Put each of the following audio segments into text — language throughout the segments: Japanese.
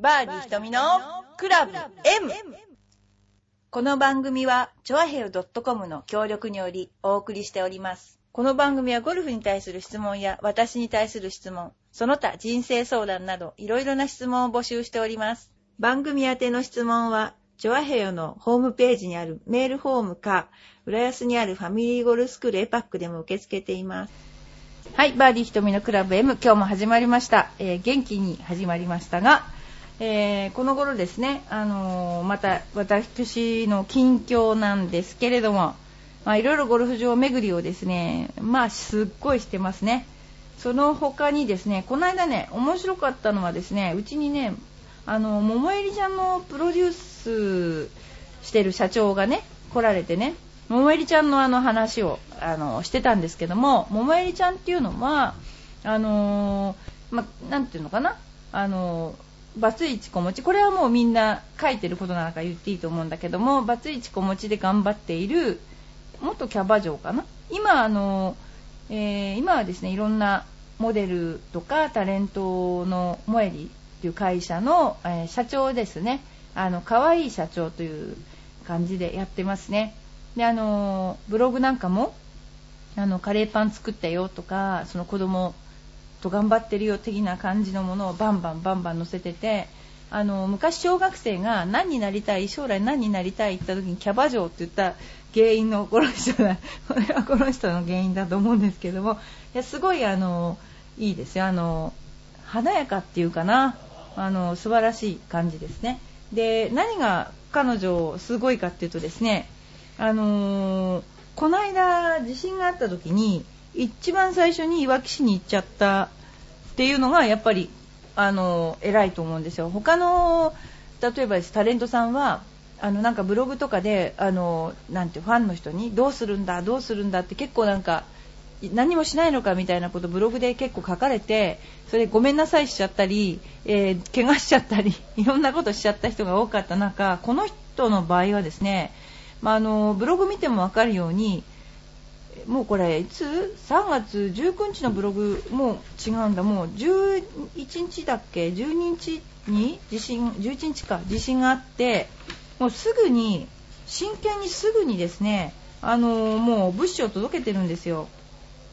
バーディー瞳のクラブ M! この番組は、チョアヘル .com の協力によりお送りしております。この番組はゴルフに対する質問や私に対する質問、その他人生相談などいろいろな質問を募集しております。番組宛ての質問は、チョアヘヨのホームページにあるメールフォームか、浦安にあるファミリーゴルフスクールエパックでも受け付けています。はい、バーディー瞳のクラブ M、今日も始まりました。えー元気に始まりましたが、えーこの頃ですね、あのーまた私の近況なんですけれども、まあ、いろいろゴルフ場巡りをですね、まあ、すっごいしてますね。その他にですね、この間ね、面白かったのはですね、うちにね、あの、桃入りちゃんのプロデュースしてる社長がね、来られてね、桃入りちゃんのあの話を、あの、してたんですけども、桃入りちゃんっていうのは、あのーま、なんていうのかな、あのーバツイチ子持ち、これはもうみんな書いてることなんか言っていいと思うんだけども、バツイチ子持ちで頑張っている、元キャバ嬢かな？今、あの、えー今はですね、いろんなモデルとかタレントのモエリっていう会社の、えー社長ですね。あの、可愛い社長という感じでやってますね。で、あの、ブログなんかも、あの、カレーパン作ったよとか、その子供と頑張ってるよ的な感じのものをバンバンバンバン載せてて、あの、昔小学生が何になりたい、将来何になりたいって言った時にキャバ嬢って言った原因のこの人だ、これはこの人の原因だと思うんですけども、いや、すごいあの、いいですよ。あの、華やかっていうかな、あの、素晴らしい感じですね。で、何が彼女すごいかっていうとですね、あのーこの間地震があった時に一番最初にいわき市に行っちゃったっていうのがやっぱりあの偉いと思うんですよ。他の例えばタレントさんはあのなんかブログとかであのなんてファンの人にどうするんだどうするんだって結構なんか何もしないのかみたいなことブログで結構書かれてそれごめんなさいしちゃったり、えー怪我しちゃったり いろんなことしちゃった人が多かった中この人の場合はですね、まあ、あのブログ見ても分かるようにもうこれいつ？3月19日のブログもう違うんだ。もう11日だっけ？12日に地震11日か。地震があってもうすぐに真剣にすぐにですねあのもう物資を届けてるんですよ。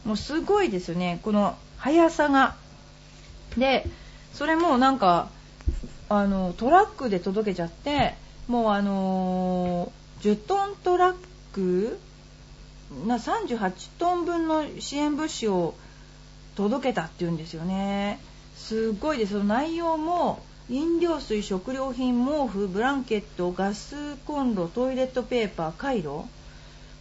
もうすごいですよね。この速さが。でそれもなんかあのトラックで届けちゃってもうあの10トントラックな38トン分の支援物資を届けたっていうんですよね。すごいです。その内容も飲料水食料品毛布ブランケットガスコンロトイレットペーパーカイロ。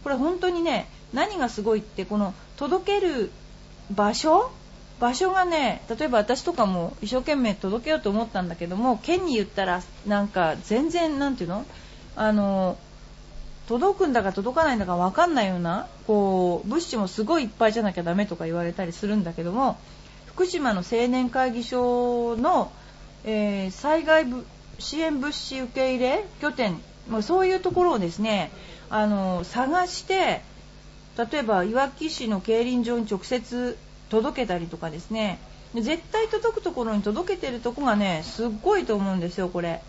これ本当にね何がすごいってこの届ける場所？場所がね例えば私とかも一生懸命届けようと思ったんだけども県に言ったらなんか全然なんていうの？あの届くんだか届かないんだか分かんないようなこう物資もすごいいっぱいじゃなきゃダメとか言われたりするんだけども福島の青年会議所の、えー災害支援物資受け入れ拠点もうそういうところをですねあの探して例えばいわき市の競輪場に直接届けたりとかですね絶対届くところに届けてるとこがねすっごいと思うんですよこれ。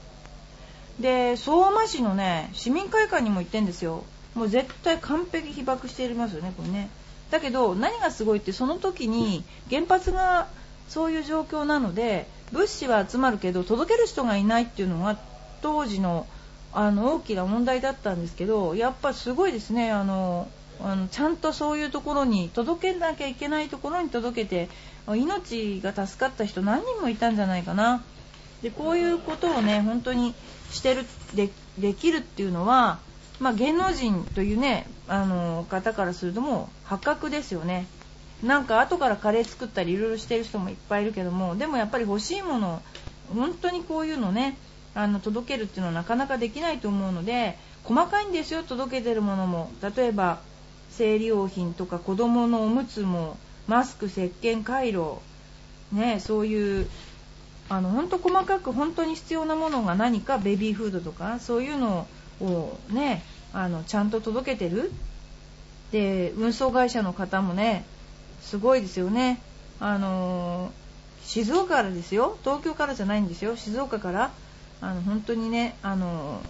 で相馬市のね市民会館にも行ってんですよ。もう絶対完璧被爆していますよねこれね。だけど何がすごいってその時に原発がそういう状況なので物資は集まるけど届ける人がいないっていうのが当時のあの大きな問題だったんですけどやっぱすごいですねあのあのちゃんとそういうところに届けなきゃいけないところに届けて命が助かった人何人もいたんじゃないかな。でこういうことをね本当にしてるでできるっていうのは、まあ、芸能人というねあの方からするともう破格ですよね。なんか後からカレー作ったりいろいろしてる人もいっぱいいるけどもでもやっぱり欲しいもの本当にこういうのねあの届けるっていうのはなかなかできないと思うので細かいんですよ届けてるものも。例えば生理用品とか子供のおむつもマスク石鹸カイロねそういうあの本当細かく本当に必要なものが何かベビーフードとかそういうのをねあのちゃんと届けてる。で運送会社の方もねすごいですよね。あの静岡からですよ。東京からじゃないんですよ。静岡からあの本当にねあの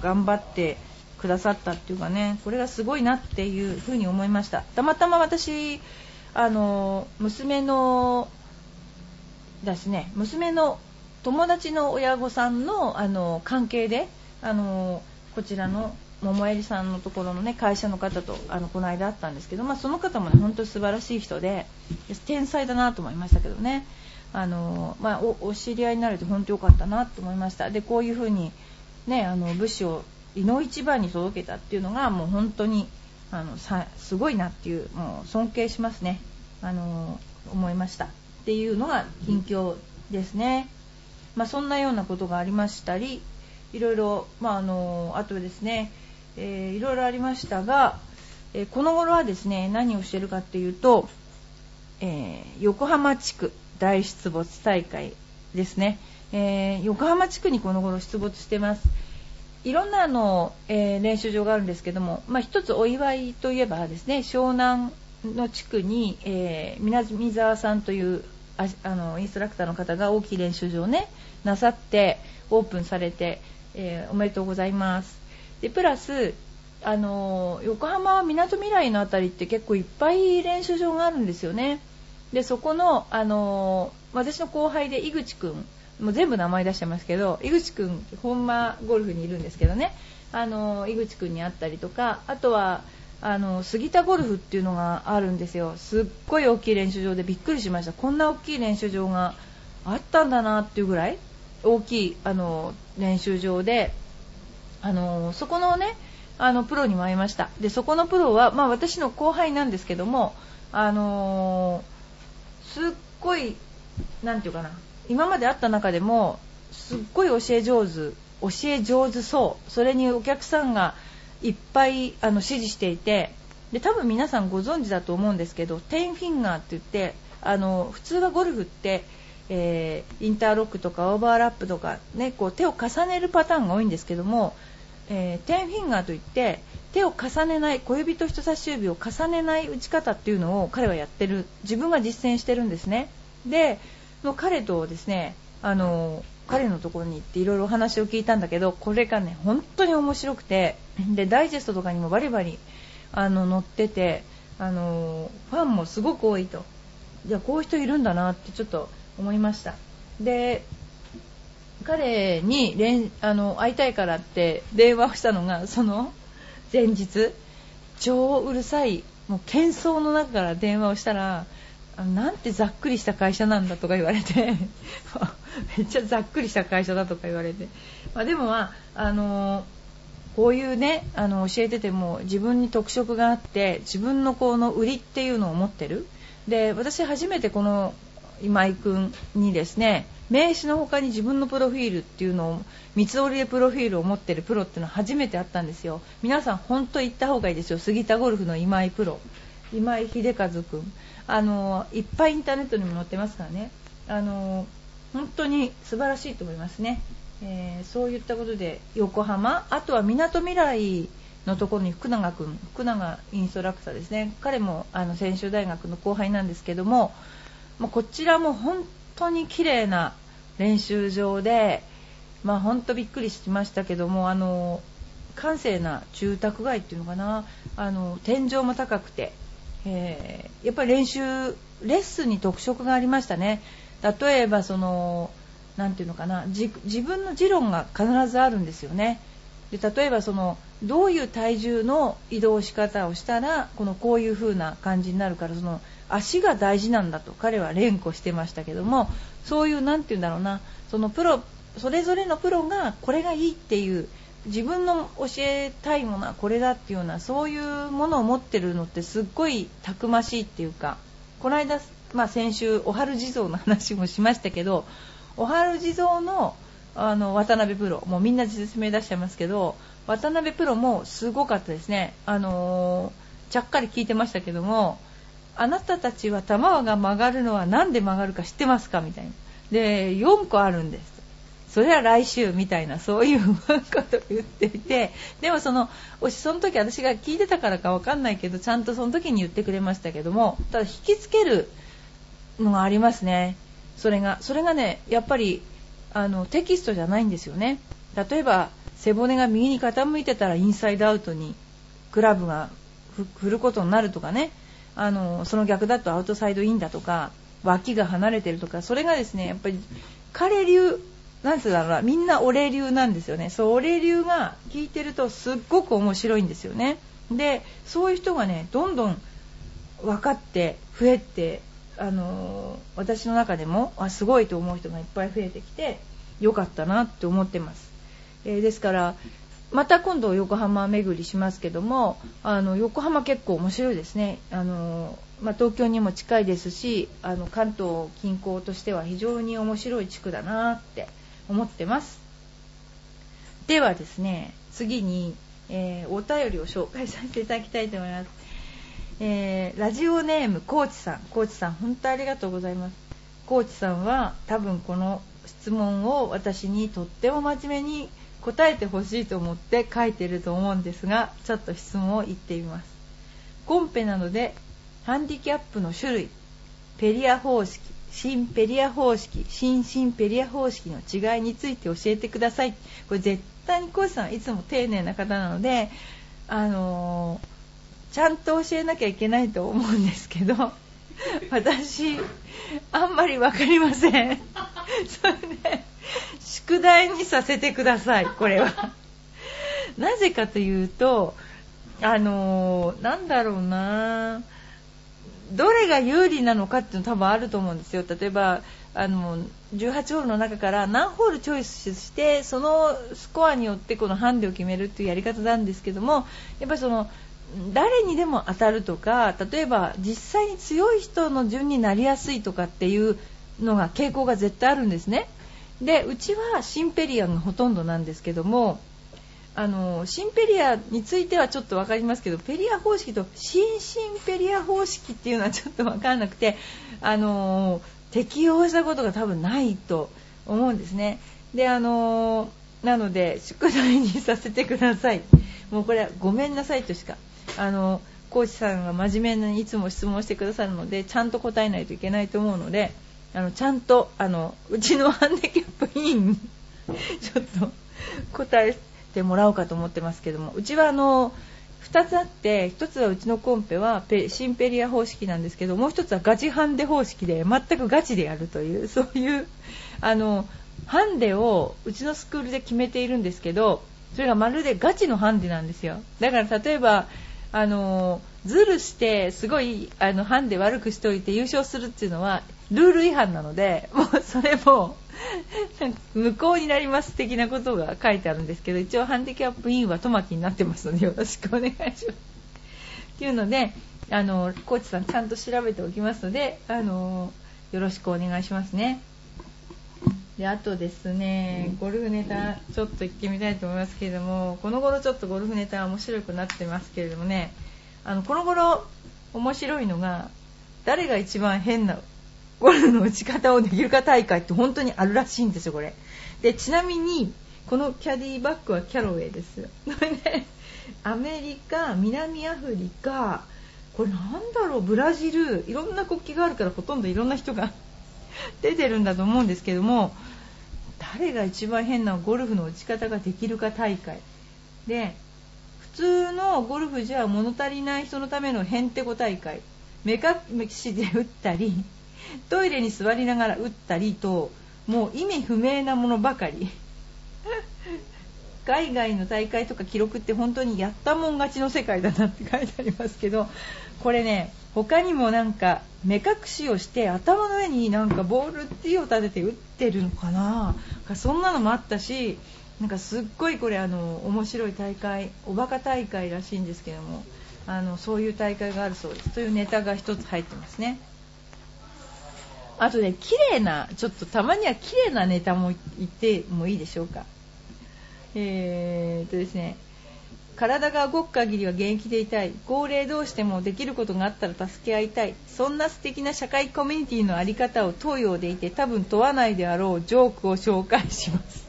頑張ってくださったっていうかねこれがすごいなっていうふうに思いました。たまたま私あの娘のですね娘の友達の親御さんのあの関係であのこちらの桃襟さんのところのね会社の方とあのこの間会ったんですけど、まあ、その方もね本当に素晴らしい人で天才だなと思いましたけどね。あの、まあ、お知り合いになれて本当良かったなと思いました。でこういうふうに、ね、あの物資をいの一番に届けたっていうのがもう本当にあのさすごいなっていうもう尊敬しますね。あの思いました。っていうのが近況ですね、まあ、そんなようなことがありましたりいろいろ、まあ、あのあとですね、えー、いろいろありましたが、えー、この頃はですね何をしてるかっていうと、えー、横浜地区大出没大会ですね、え横浜地区にこの頃出没してます。いろんなあの、え練習場があるんですけども、まあ、一つお祝いといえばですね湘南の地区に、えー南沢さんというああのインストラクターの方が大きい練習場をねなさってオープンされてえー、おめでとうございます。でプラスあの横浜みなとみらいの辺りって結構いっぱい練習場があるんですよね。でそこのあの私の後輩で井口くんもう全部名前出してますけど井口くん本間ゴルフにいるんですけどねあの井口くんに会ったりとかあとはあの杉田ゴルフっていうのがあるんですよ。すっごい大きい練習場でびっくりしました。こんな大きい練習場があったんだなっていうぐらい大きいあの練習場であのそこのねあのプロにも会いました。でそこのプロは、まあ、私の後輩なんですけどもあのすっごいなんていうかな今まで会った中でもすっごい教え上手教え上手そう。それにお客さんがいっぱいあの支持していてで多分皆さんご存知だと思うんですけどテンフィンガーって言ってあの普通はゴルフってえー、インターロックとかオーバーラップとか、ね、こう手を重ねるパターンが多いんですけども、えー、テンフィンガーといって手を重ねない小指と人差し指を重ねない打ち方っていうのを彼はやってる自分が実践してるんですね。で彼とですねあの彼のところに行っていろいろお話を聞いたんだけどこれがね本当に面白くてでダイジェストとかにもバリバリあの載っててあのファンもすごく多いと。いやこういう人いるんだなってちょっと思いました。で彼に連あの会いたいからって電話をしたのがその前日超うるさいもう喧騒の中から電話をしたらなんてざっくりした会社なんだとか言われて めっちゃざっくりした会社だとか言われて、まあ、でもまああのこういうねあの教えてても自分に特色があって自分のこの売りっていうのを持ってる。で私初めてこの今井君にですね名刺の他に自分のプロフィールっていうのを三つ折りでプロフィールを持ってるプロっていうのは初めて会ったんですよ。皆さん本当行った方がいいですよ。杉田ゴルフの今井プロ。今井秀和君あのいっぱいインターネットにも載ってますからね。あの本当に素晴らしいと思いますね、えー、そういったことで横浜あとはみなとみらいのところに福永君福永インストラクターですね。彼もあの専修大学の後輩なんですけどもま、こちらも本当に綺麗な練習場で、まあ、本当びっくりしましたけどもあの閑静な住宅街っていうのかな。あの天井も高くて、えー、やっぱり練習レッスンに特色がありましたね。例えばそのなていうのかな自分の持論が必ずあるんですよね。で例えばそのどういう体重の移動し方をしたらこのこういう風な感じになるからその足が大事なんだと彼は連呼してましたけどもそういう何て言うんだろうなそのプロそれぞれのプロがこれがいいっていう自分の教えたいものはこれだっていうようなそういうものを持ってるのってすっごいたくましいっていうかこの間、まあ、先週お春地蔵の話もしましたけどお春地蔵のあの渡辺プロもうみんな実名出しちゃいますけど渡辺プロもすごかったですね、あのー、ちゃっかり聞いてましたけどもあなたたちは玉が曲がるのは何で曲がるか知ってますかみたいな。で、4個あるんです。それは来週みたいな、そういうことを言っていて、でもその、その時私が聞いてたからかわかんないけど、ちゃんとその時に言ってくれましたけども、ただ引きつけるのがありますね。それがそれがねやっぱりあのテキストじゃないんですよね。例えば背骨が右に傾いてたらインサイドアウトにクラブが振ることになるとかね。あのその逆だとアウトサイドインだとか脇が離れてるとかそれがですねやっぱり彼流なんつうだろうなみんな俺流なんですよね。そう俺流が聞いてるとすっごく面白いんですよね。でそういう人がねどんどん分かって増えてあの私の中でもあすごいと思う人がいっぱい増えてきてよかったなって思ってます、えー、ですからまた今度横浜巡りしますけどもあの横浜結構面白いですね。あの、まあ、東京にも近いですしあの関東近郊としては非常に面白い地区だなって思ってます。ではですね次に、えー、お便りを紹介させていただきたいと思います、えー、ラジオネームコーチさん。コーチさん本当ありがとうございます。コーチさんは多分この質問を私にとっても真面目に答えてほしいと思って書いてると思うんですがちょっと質問を言ってみます。コンペなのでハンディキャップの種類ペリア方式新ペリア方式新新ペリア方式の違いについて教えてください。これ絶対にコーチさんはいつも丁寧な方なのであのー、ちゃんと教えなきゃいけないと思うんですけど私あんまり分かりません。それで宿題にさせてくださいこれは。なぜかというとあのー、なんだろうなどれが有利なのかっていうの多分あると思うんですよ。例えばあの18ホールの中から何ホールチョイスしてそのスコアによってこのハンデを決めるっていうやり方なんですけどもやっぱりその誰にでも当たるとか例えば実際に強い人の順になりやすいとかっていうのが傾向が絶対あるんですね。でうちはシンペリアがほとんどなんですけどもあのシンペリアについてはちょっと分かりますけどペリア方式と新シンペリア方式っていうのはちょっと分からなくてあの適用したことが多分ないと思うんですね。であのなので宿題にさせてください。もうこれはごめんなさいとしかあのコーチさんが真面目にいつも質問してくださるのでちゃんと答えないといけないと思うのであのちゃんとあのうちのハンデキャップ委員に ちょっと答えてもらおうかと思ってますけどもうちはあの2つあって1つはうちのコンペはシンペリア方式なんですけどもう1つはガチハンデ方式で全くガチでやるという そういうあのハンデをうちのスクールで決めているんですけどそれがまるでガチのハンデなんですよ。だから例えばあのズルしてすごいあのハンデ悪くしておいて優勝するっていうのはルール違反なのでもうそれも無効になります的なことが書いてあるんですけど一応ハンディキャップインはトマキになってますのでよろしくお願いします。っていうのであのコーチさんちゃんと調べておきますのであのよろしくお願いしますね。であとですねゴルフネタちょっと行ってみたいと思いますけれどもこの頃ちょっとゴルフネタ面白くなってますけれどもねあのこの頃面白いのが誰が一番変なゴルフの打ち方をできるか大会って本当にあるらしいんですよこれ。でちなみにこのキャディバッグはキャロウェイです。アメリカ南アフリカこれなんだろうブラジルいろんな国旗があるからほとんどいろんな人が 出てるんだと思うんですけども誰が一番変なゴルフの打ち方ができるか大会。で普通のゴルフじゃ物足りない人のためのへんてこ大会。目隠しで打ったり トイレに座りながら打ったりともう意味不明なものばかり。海外の大会とか記録って本当にやったもん勝ちの世界だなって書いてありますけどこれね他にもなんか目隠しをして頭の上になんかボールティーを立てて打ってるのかな。そんなのもあったしなんかすっごいこれあの面白い大会おバカ大会らしいんですけどもあのそういう大会があるそうです。というネタが1つ入ってますね。あとね綺麗なちょっとたまには綺麗なネタも言ってもいいでしょうか。えー、っとですね体が動く限りは現役でいたい。高齢同士でもできることがあったら助け合いたい。そんな素敵な社会コミュニティの在り方を問うようでいて多分問わないであろう。ジョークを紹介します。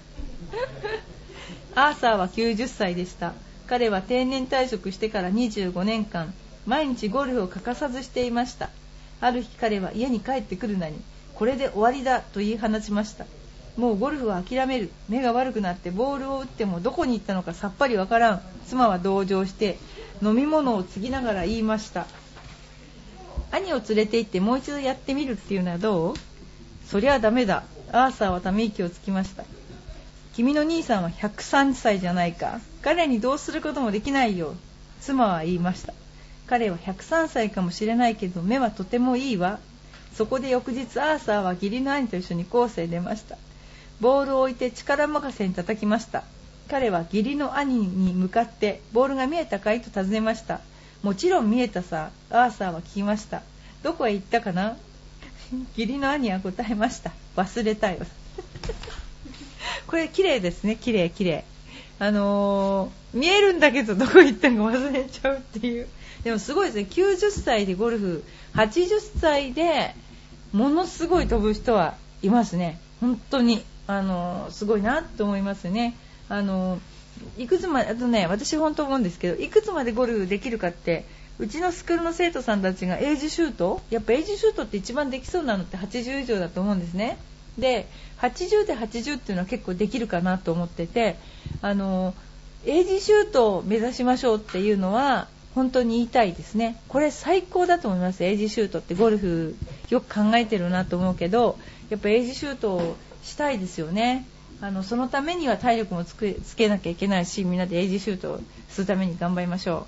アーサーは90歳でした。彼は定年退職してから25年間毎日ゴルフを欠かさずしていました。ある日彼は家に帰ってくるなりこれで終わりだと言い放ちました。もうゴルフは諦める。目が悪くなってボールを打ってもどこに行ったのかさっぱりわからん。妻は同情して飲み物を継ぎながら言いました。兄を連れて行ってもう一度やってみるっていうのはどう？そりゃダメだ。アーサーはため息をつきました。君の兄さんは103歳じゃないか。彼にどうすることもできないよ。妻は言いました。彼は103歳かもしれないけど目はとてもいいわ。そこで翌日アーサーは義理の兄と一緒にコースへ出ました。ボールを置いて力任せに叩きました。彼は義理の兄に向かってボールが見えたかいと尋ねました。もちろん見えたさアーサーは聞きました。どこへ行ったかな？義理の兄は答えました。忘れたよ。これ綺麗ですね。綺麗綺麗。あのー、見えるんだけどどこ行ったか忘れちゃうっていう。でもすごいですね。90歳でゴルフ80歳でものすごい飛ぶ人はいますね。本当に。あの、すごいなと思いますね。あの、いくつまであとね私本当思うんですけどいくつまでゴルフできるかってうちのスクールの生徒さんたちがエイジシュートやっぱエイジシュートって一番できそうなのって80以上だと思うんですね。で80で80っていうのは結構できるかなと思っててあのエイジシュートを目指しましょうっていうのは本当に言いたいですね。これ最高だと思います。エイジシュートってゴルフよく考えてるなと思うけどやっぱエイジシュートをしたいですよね。あのそのためには体力もつけなきゃいけないしみんなでエイジシュートをするために頑張りましょ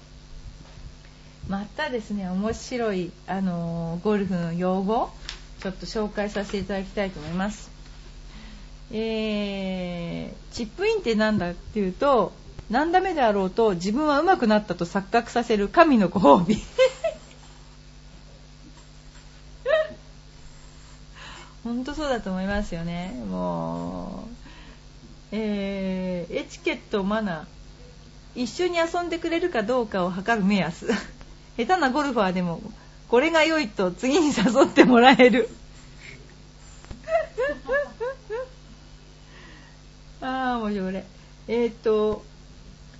う。またですね面白い、あのゴルフの用語ちょっと紹介させていただきたいと思います。えー、チップインって何だっていうと何ダメであろうと自分は上手くなったと錯覚させる神のご褒美。本当そうだと思いますよね。もう、えー、エチケットマナー。一緒に遊んでくれるかどうかを測る目安。下手なゴルファーでもこれが良いと次に誘ってもらえる。ああ面白い。えっ、ー、と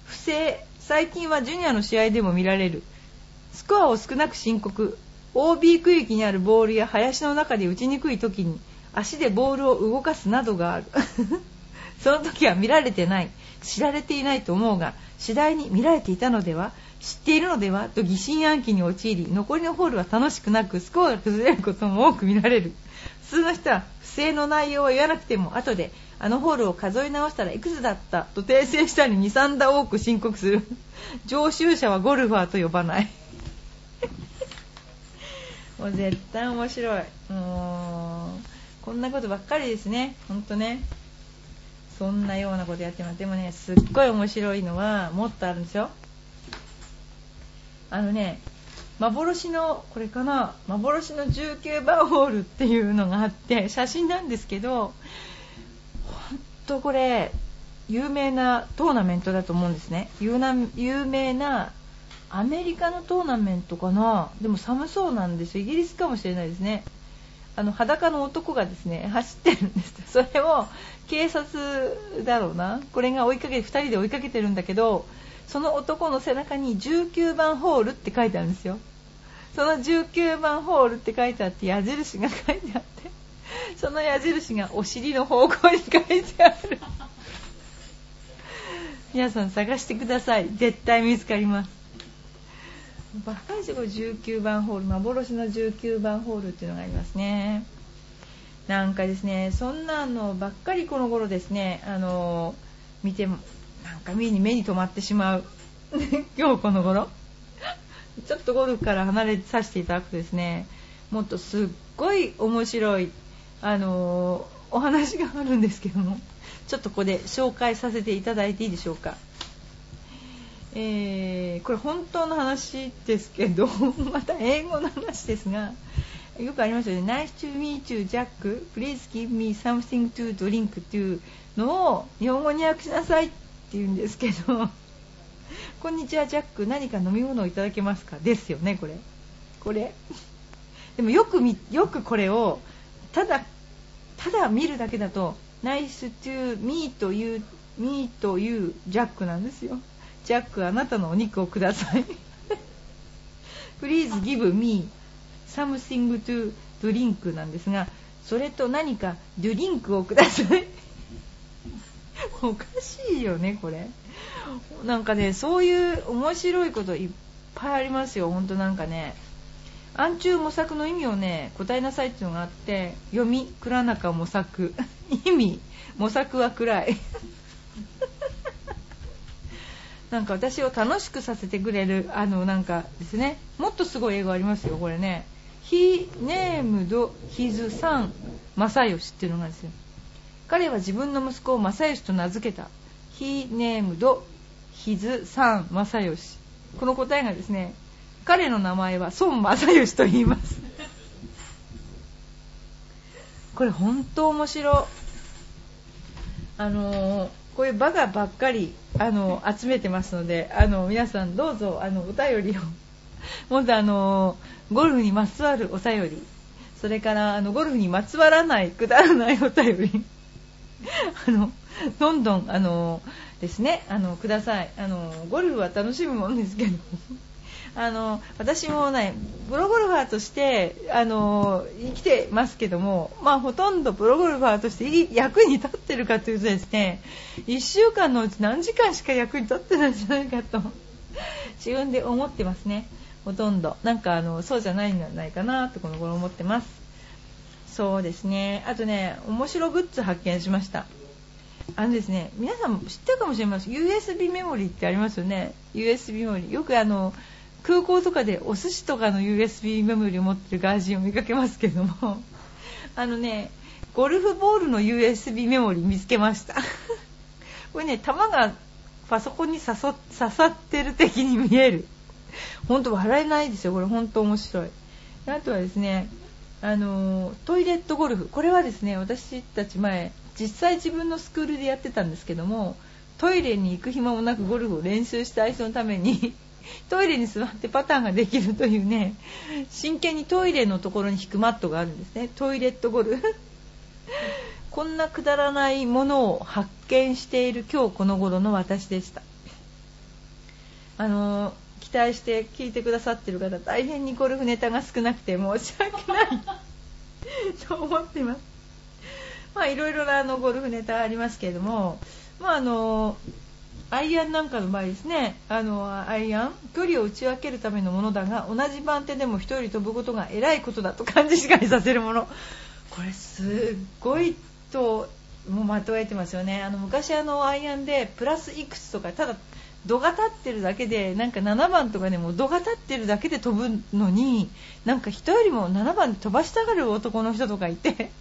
不正。最近はジュニアの試合でも見られる。スコアを少なく申告。OB 区域にあるボールや林の中で打ちにくい時に足でボールを動かすなどがある。その時は見られてない。知られていないと思うが次第に見られていたのでは知っているのではと疑心暗鬼に陥り残りのホールは楽しくなくスコアが崩れることも多く見られる。普通の人は不正の内容を言わなくても後であのホールを数え直したらいくつだった？と訂正したり23打多く申告する。常習者はゴルファーと呼ばない。もう絶対面白い。もうこんなことばっかりですね。ほんとね。そんなようなことやってます。でもねすっごい面白いのはもっとあるんですよ。あのね幻のこれかな？幻の19番ホールっていうのがあって写真なんですけど本当これ有名なトーナメントだと思うんですね。有名なアメリカのトーナメントかな？でも寒そうなんですよ。イギリスかもしれないですね。あの裸の男がですね走ってるんです。それを警察だろうな。これが追いかけ2人で追いかけてるんだけどその男の背中に19番ホールって書いてあるんですよ。その19番ホールって書いてあって矢印が書いてあってその矢印がお尻の方向に書いてある。皆さん探してください。絶対見つかります。バカイジゴ19番ホール幻の19番ホールっていうのがありますね。なんかですねそんなのばっかりこの頃ですねあの見てなんか目に目に留まってしまう。今日この頃。ちょっとゴルフから離れさせていただくとですねもっとすっごい面白いあのお話があるんですけどもちょっとここで紹介させていただいていいでしょうかえー、これ本当の話ですけど また英語の話ですがよくありますよね Nice to meet you, Jack. Please give me something to drink っていうのを日本語に訳しなさいって言うんですけど こんにちは、ジャック。何か飲み物をいただけますか？ですよね、これ。これ？でもよくみ、よくこれを、ただ、ただ見るだけだと、Nice to meet you, meet you, ジャックなんですよ。ジャック、あなたのお肉をください。Please give me something to drink なんですが、それと何かドリンクをください。おかしいよねこれ。なんかねそういう面白いこといっぱいありますよ。ほんとなんかね。暗中模索の意味をね答えなさいっていうのがあって読み蔵中模索。意味模索は暗い。なんか私を楽しくさせてくれるあのなんかですねもっとすごい英語ありますよこれね。He named his son 正義っていうのがあるんですよ。彼は自分の息子を正義と名付けた。He named his son 正義この答えがですね彼の名前は孫正義と言います。これ本当面白あのーこういうバカばっかりあの集めてますのであの皆さんどうぞあのお便りを。もっとあのゴルフにまつわるお便り。それからあのゴルフにまつわらないくだらないお便り。あのどんどんあのですね。あのください。あのゴルフは楽しむもんですけど。あの私もねプロゴルファーとしてあの生きてますけども、まあ、ほとんどプロゴルファーとして役に立ってるかというとですね1週間のうち何時間しか役に立ってないんじゃないかと自分で思ってますね。ほとんど。なんかあのそうじゃないんじゃないかなとこの頃思ってます。そうですね。あとね面白グッズ発見しました。あのですね皆さんも知ってるかもしれません。USB メモリーってありますよね。USB メモリー。よくあの空港とかでお寿司とかの USB メモリを持ってるガージンを見かけますけども あのねゴルフボールの USB メモリ見つけました。これね球がパソコンに刺さってる的に見える。本当笑えないですよこれ。本当面白い。あとはですねあのトイレットゴルフ。これはですね私たち前実際自分のスクールでやってたんですけどもトイレに行く暇もなくゴルフを練習したい人のためにトイレに座ってパターンができるというね真剣にトイレのところに引くマットがあるんですね。トイレットゴル。フ こんなくだらないものを発見している今日この頃の私でした。あの期待して聞いてくださってる方大変にゴルフネタが少なくて申し訳ない。と思ってます。まあいろいろなあのゴルフネタありますけれどもまああのアイアンなんかの場合ですね。あのアイアン？距離を打ち分けるためのものだが同じ番手でも1人飛ぶことが偉いことだと勘違いさせるもの。これすっごいともうまとえてますよね。あの昔あのアイアンでプラスいくつとかただ度が立ってるだけでなんか7番とかでも度が立ってるだけで飛ぶのになんか人よりも7番で飛ばしたがる男の人とかいて。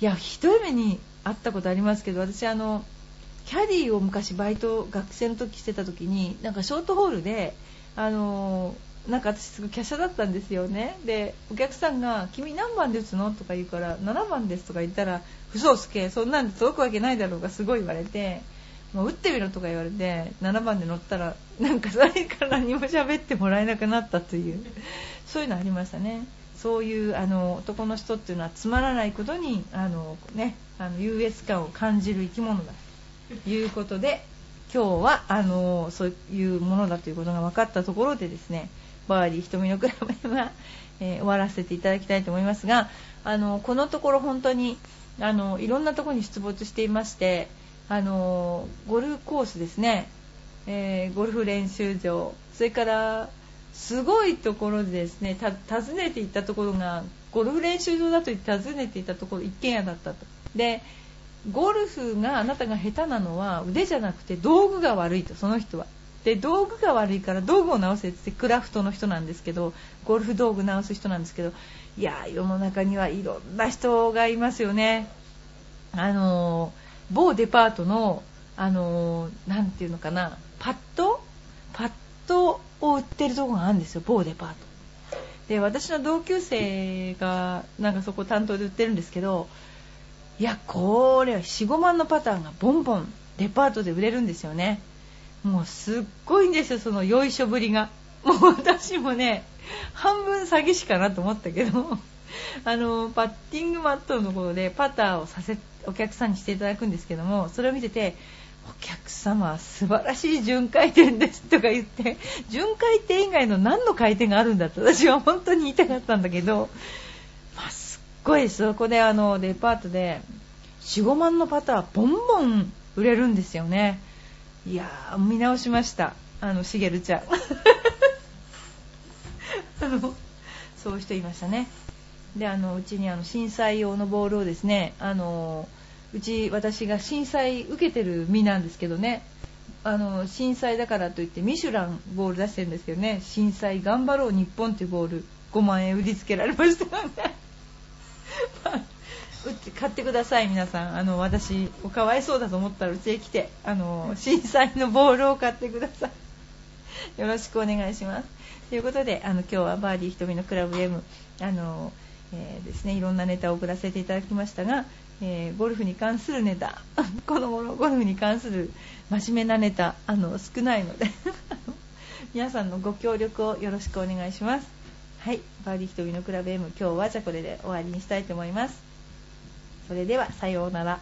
いやひどい目にあったことありますけど私あのキャディーを昔バイト学生の時してた時になんかショートホールであのなんか私すごい華奢だったんですよね。でお客さんが「君何番ですの?」とか言うから「7番です」とか言ったら「嘘つけそんなんで届くわけないだろうがすごい言われて「もう打ってみろ」とか言われて7番で乗ったらなんかそれから何も喋ってもらえなくなったというそういうのありましたね。そういうあの男の人っていうのはつまらないことにあの、ね、あの優越感を感じる生き物だいうことで今日はあのそういうものだということが分かったところでですねバーディー瞳のクラブは、えー、終わらせていただきたいと思いますがあのこのところ本当にあのいろんなところに出没していましてあのゴルフコースですね、えー、ゴルフ練習場それからすごいところでですね訪ねていったところがゴルフ練習場だと言って訪ねていたところ一軒家だったと。でゴルフがあなたが下手なのは腕じゃなくて道具が悪いとその人は。で道具が悪いから道具を直せってクラフトの人なんですけどゴルフ道具直す人なんですけどいや世の中にはいろんな人がいますよね。あの某デパートのあの何て言うのかなパッド？パッドを売ってるとこがあるんですよ某デパート。で私の同級生がなんかそこ担当で売ってるんですけどいやこれは45万のパターンがボンボンデパートで売れるんですよね。もうすっごいんですよそのよいしょぶりが。もう私もね半分詐欺師かなと思ったけどあのパッティングマットのところでパターをさせお客さんにしていただくんですけどもそれを見ててお客様素晴らしい巡回転ですとか言って巡回転以外の何の回転があるんだって私は本当に言いたかったんだけど、ごいそこであのデパートで45万のパターボンボン売れるんですよね。いやー見直しました。あのしげるちゃん。あのそういう人いましたね。であのうちにあの震災用のボールをですねあのうち私が震災受けてる身なんですけどね。あの震災だからといってミシュランボール出してるんですけどね。震災頑張ろう日本っていうボール5万円売りつけられましたのでうち買ってください皆さん。あの私おかわいそうだと思ったらうちへ来てあの震災のボールを買ってください。よろしくお願いします。ということであの今日はバーディー瞳のクラブ M あの、えー、ですねいろんなネタを送らせていただきましたが、えー、ゴルフに関するネタこのゴルフに関する真面目なネタあの少ないので 皆さんのご協力をよろしくお願いします。はいバーディー瞳のクラブ M 今日はじゃあこれで終わりにしたいと思います。それではさようなら。